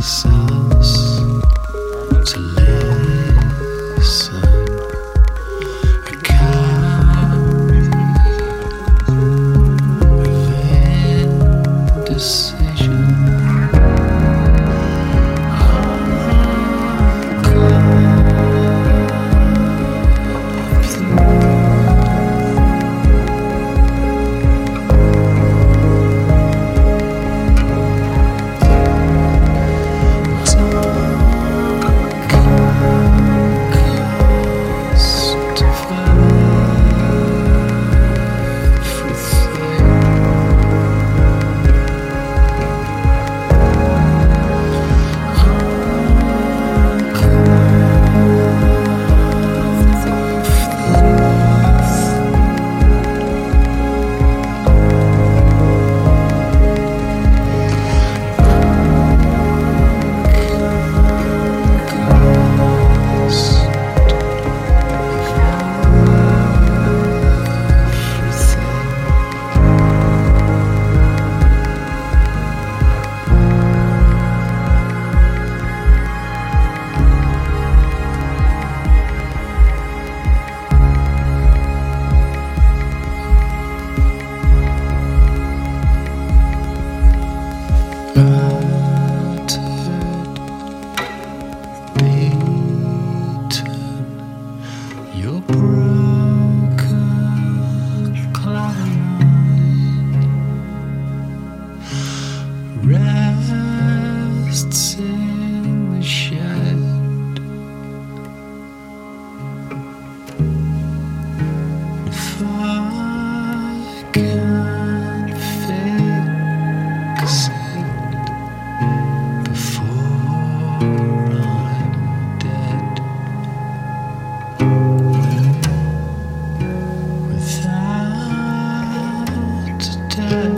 sun. time.